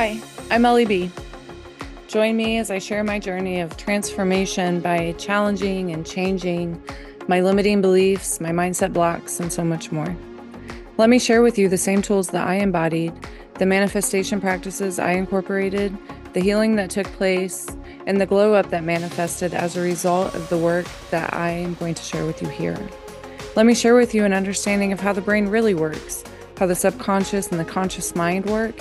Hi, I'm Ellie B. Join me as I share my journey of transformation by challenging and changing my limiting beliefs, my mindset blocks, and so much more. Let me share with you the same tools that I embodied, the manifestation practices I incorporated, the healing that took place, and the glow up that manifested as a result of the work that I am going to share with you here. Let me share with you an understanding of how the brain really works, how the subconscious and the conscious mind work,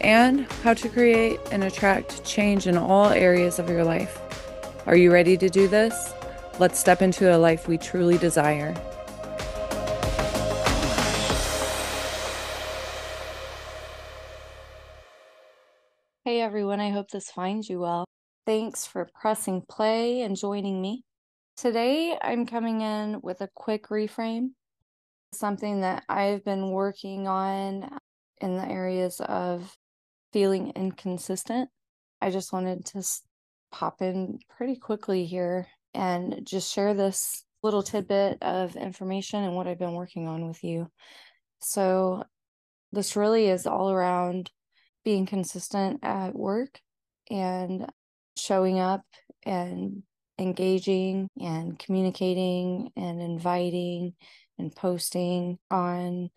and how to create and attract change in all areas of your life. Are you ready to do this? Let's step into a life we truly desire. Hey everyone, I hope this finds you well. Thanks for pressing play and joining me. Today I'm coming in with a quick reframe, something that I've been working on in the areas of feeling inconsistent. I just wanted to pop in pretty quickly here and just share this little tidbit of information and what I've been working on with you. So, this really is all around being consistent at work and showing up and engaging and communicating and inviting and posting on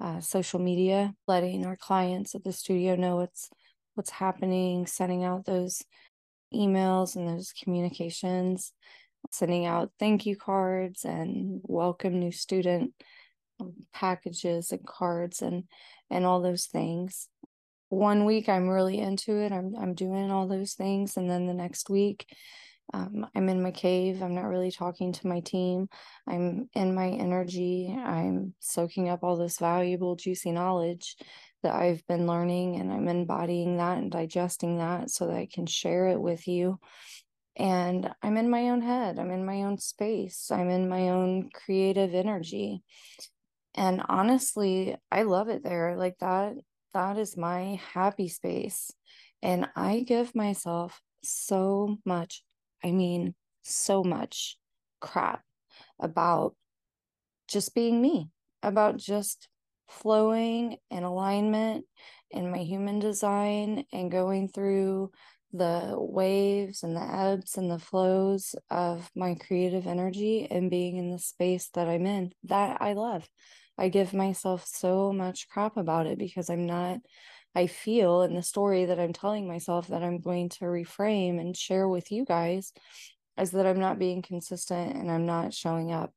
uh, social media, letting our clients at the studio know what's what's happening, sending out those emails and those communications, sending out thank you cards and welcome new student um, packages and cards and and all those things. One week I'm really into it. I'm I'm doing all those things and then the next week um, I'm in my cave. I'm not really talking to my team. I'm in my energy. I'm soaking up all this valuable, juicy knowledge that I've been learning, and I'm embodying that and digesting that so that I can share it with you. And I'm in my own head. I'm in my own space. I'm in my own creative energy. And honestly, I love it there. Like that, that is my happy space. And I give myself so much I mean, so much crap about just being me, about just flowing and alignment in my human design and going through the waves and the ebbs and the flows of my creative energy and being in the space that I'm in that I love. I give myself so much crap about it because I'm not I feel in the story that I'm telling myself that I'm going to reframe and share with you guys is that I'm not being consistent and I'm not showing up.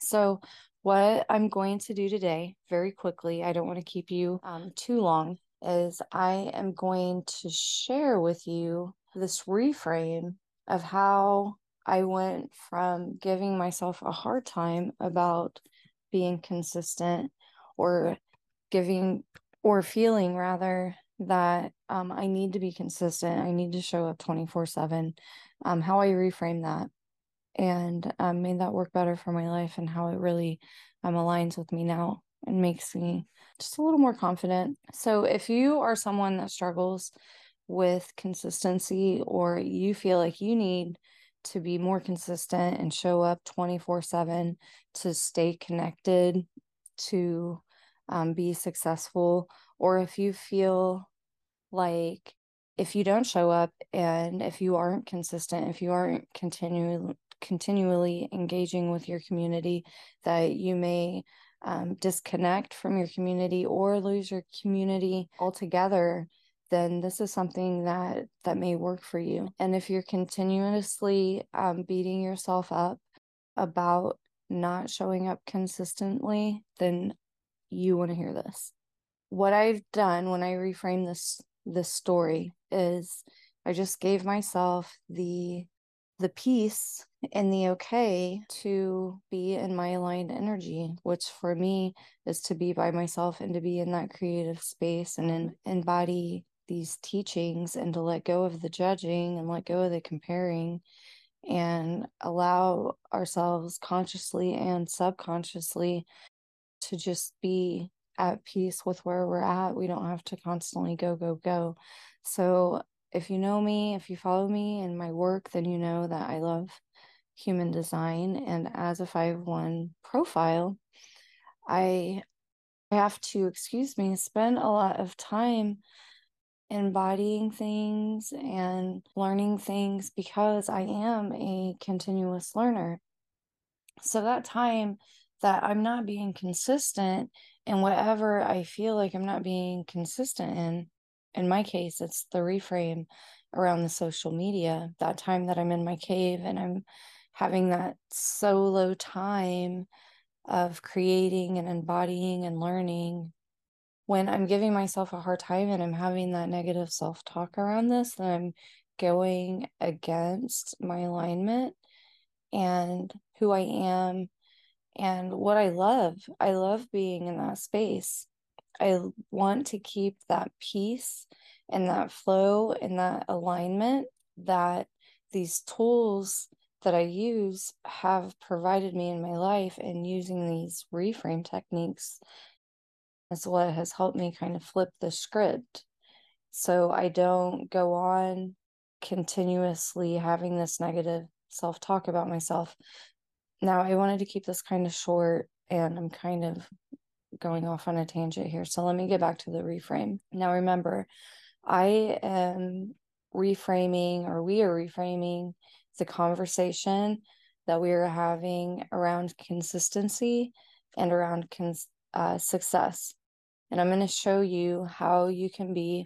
So, what I'm going to do today, very quickly, I don't want to keep you um, too long, is I am going to share with you this reframe of how I went from giving myself a hard time about being consistent or giving or feeling rather that um, I need to be consistent. I need to show up 24 7. Um, how I reframe that and um, made that work better for my life and how it really um, aligns with me now and makes me just a little more confident. So, if you are someone that struggles with consistency or you feel like you need to be more consistent and show up 24 7 to stay connected to um, be successful, or if you feel like if you don't show up and if you aren't consistent, if you aren't continually continually engaging with your community, that you may um, disconnect from your community or lose your community altogether then this is something that that may work for you. And if you're continuously um, beating yourself up about not showing up consistently then you want to hear this. What I've done when I reframe this this story is I just gave myself the the peace and the okay to be in my aligned energy, which for me is to be by myself and to be in that creative space and in, embody these teachings and to let go of the judging and let go of the comparing and allow ourselves consciously and subconsciously to just be at peace with where we're at. We don't have to constantly go, go, go. So, if you know me, if you follow me in my work, then you know that I love human design. And as a 5 1 profile, I have to, excuse me, spend a lot of time embodying things and learning things because I am a continuous learner. So that time that I'm not being consistent in whatever I feel like I'm not being consistent in, in my case, it's the reframe around the social media, that time that I'm in my cave and I'm having that solo time of creating and embodying and learning. When I'm giving myself a hard time and I'm having that negative self talk around this, then I'm going against my alignment and who I am and what I love. I love being in that space. I want to keep that peace and that flow and that alignment that these tools that I use have provided me in my life and using these reframe techniques is what has helped me kind of flip the script. So I don't go on continuously having this negative self talk about myself. Now, I wanted to keep this kind of short and I'm kind of going off on a tangent here. So let me get back to the reframe. Now, remember, I am reframing, or we are reframing the conversation that we are having around consistency and around cons- uh, success. And I'm going to show you how you can be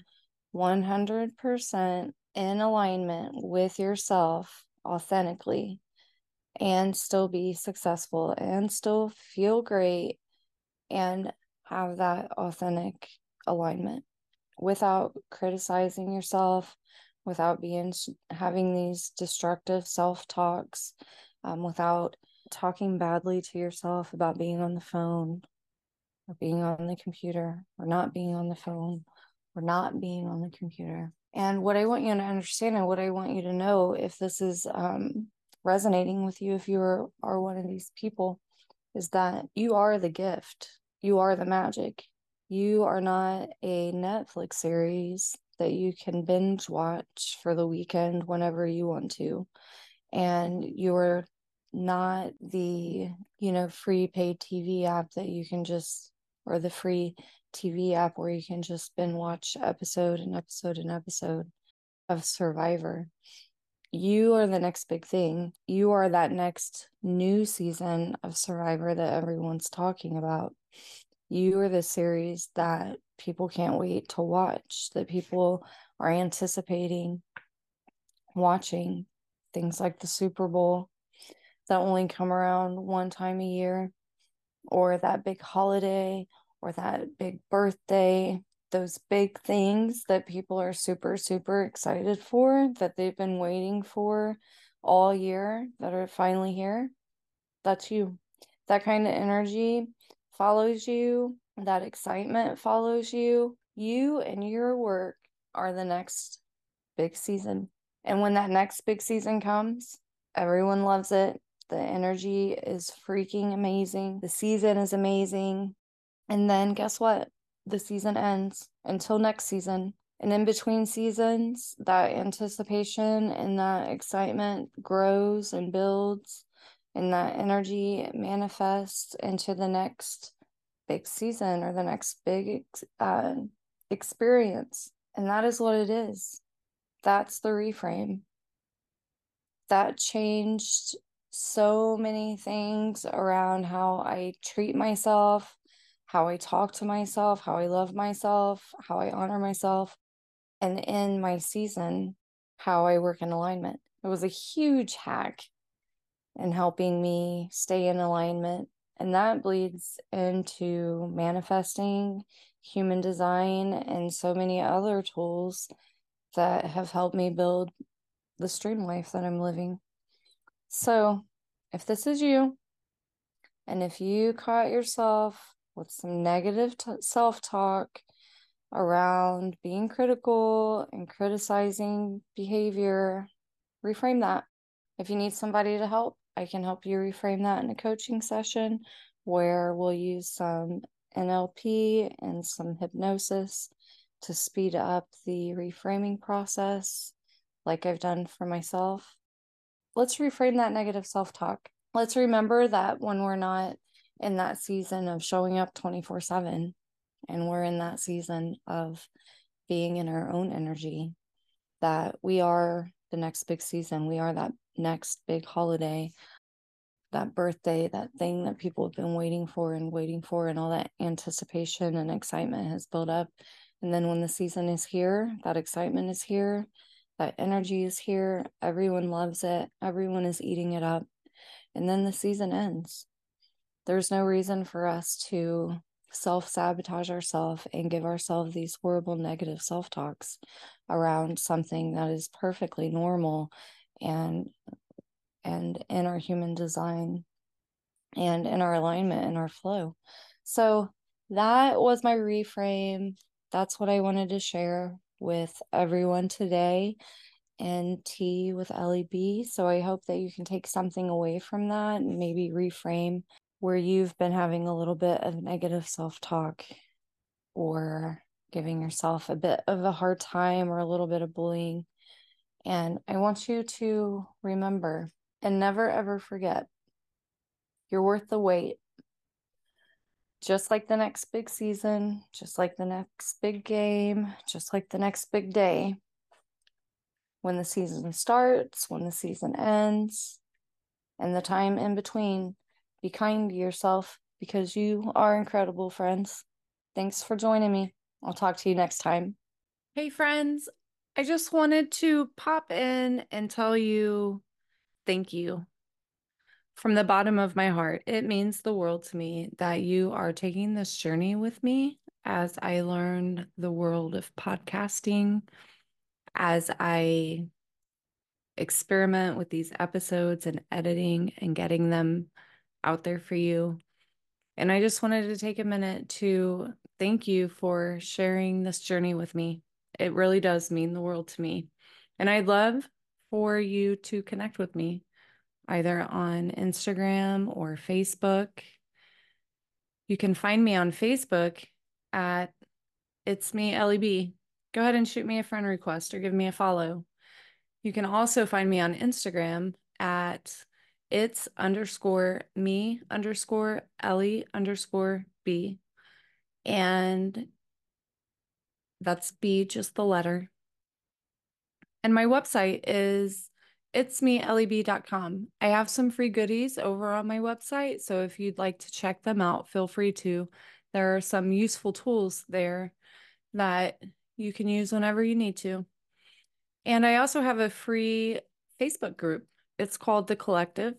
100% in alignment with yourself authentically and still be successful and still feel great and have that authentic alignment without criticizing yourself, without being having these destructive self talks, um, without talking badly to yourself about being on the phone or being on the computer or not being on the phone or not being on the computer. And what I want you to understand and what I want you to know, if this is um, resonating with you, if you are, are one of these people, is that you are the gift, you are the magic. You are not a Netflix series that you can binge watch for the weekend whenever you want to. And you're not the, you know, free paid TV app that you can just or the free TV app where you can just binge watch episode and episode and episode of Survivor. You are the next big thing. You are that next new season of Survivor that everyone's talking about. You are the series that people can't wait to watch, that people are anticipating watching. Things like the Super Bowl that only come around one time a year or that big holiday or that big birthday, those big things that people are super, super excited for, that they've been waiting for all year, that are finally here. That's you. That kind of energy follows you, that excitement follows you. You and your work are the next big season. And when that next big season comes, everyone loves it. The energy is freaking amazing. The season is amazing. And then guess what? The season ends until next season. And in between seasons, that anticipation and that excitement grows and builds, and that energy manifests into the next big season or the next big uh, experience. And that is what it is. That's the reframe. That changed so many things around how I treat myself, how I talk to myself, how I love myself, how I honor myself, and in my season, how I work in alignment. It was a huge hack in helping me stay in alignment. And that bleeds into manifesting, human design, and so many other tools that have helped me build the stream life that I'm living. So, if this is you, and if you caught yourself with some negative t- self talk around being critical and criticizing behavior, reframe that. If you need somebody to help, I can help you reframe that in a coaching session where we'll use some NLP and some hypnosis to speed up the reframing process, like I've done for myself. Let's reframe that negative self talk. Let's remember that when we're not in that season of showing up 24 7 and we're in that season of being in our own energy that we are the next big season. We are that next big holiday, that birthday, that thing that people have been waiting for and waiting for, and all that anticipation and excitement has built up. And then when the season is here, that excitement is here, that energy is here. Everyone loves it, everyone is eating it up. And then the season ends. There's no reason for us to self sabotage ourselves and give ourselves these horrible negative self talks around something that is perfectly normal and and in our human design and in our alignment and our flow. So that was my reframe. That's what I wanted to share with everyone today and tea with Ellie B. So I hope that you can take something away from that and maybe reframe where you've been having a little bit of negative self talk or giving yourself a bit of a hard time or a little bit of bullying. And I want you to remember and never ever forget you're worth the wait. Just like the next big season, just like the next big game, just like the next big day. When the season starts, when the season ends, and the time in between, be kind to yourself because you are incredible, friends. Thanks for joining me. I'll talk to you next time. Hey, friends. I just wanted to pop in and tell you thank you from the bottom of my heart. It means the world to me that you are taking this journey with me as I learn the world of podcasting, as I experiment with these episodes and editing and getting them out there for you. And I just wanted to take a minute to thank you for sharing this journey with me. It really does mean the world to me. And I'd love for you to connect with me either on Instagram or Facebook. You can find me on Facebook at It's Me, Ellie B. Go ahead and shoot me a friend request or give me a follow. You can also find me on Instagram at it's underscore me underscore Ellie underscore B. And that's B, just the letter. And my website is it's me ellieb.com. I have some free goodies over on my website. So if you'd like to check them out, feel free to. There are some useful tools there that you can use whenever you need to. And I also have a free Facebook group it's called The Collective.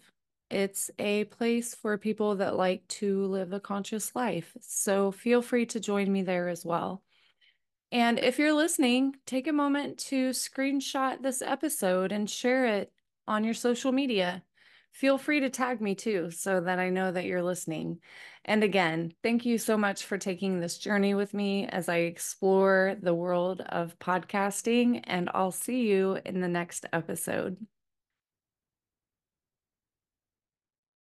It's a place for people that like to live a conscious life. So feel free to join me there as well. And if you're listening, take a moment to screenshot this episode and share it on your social media. Feel free to tag me too so that I know that you're listening. And again, thank you so much for taking this journey with me as I explore the world of podcasting. And I'll see you in the next episode.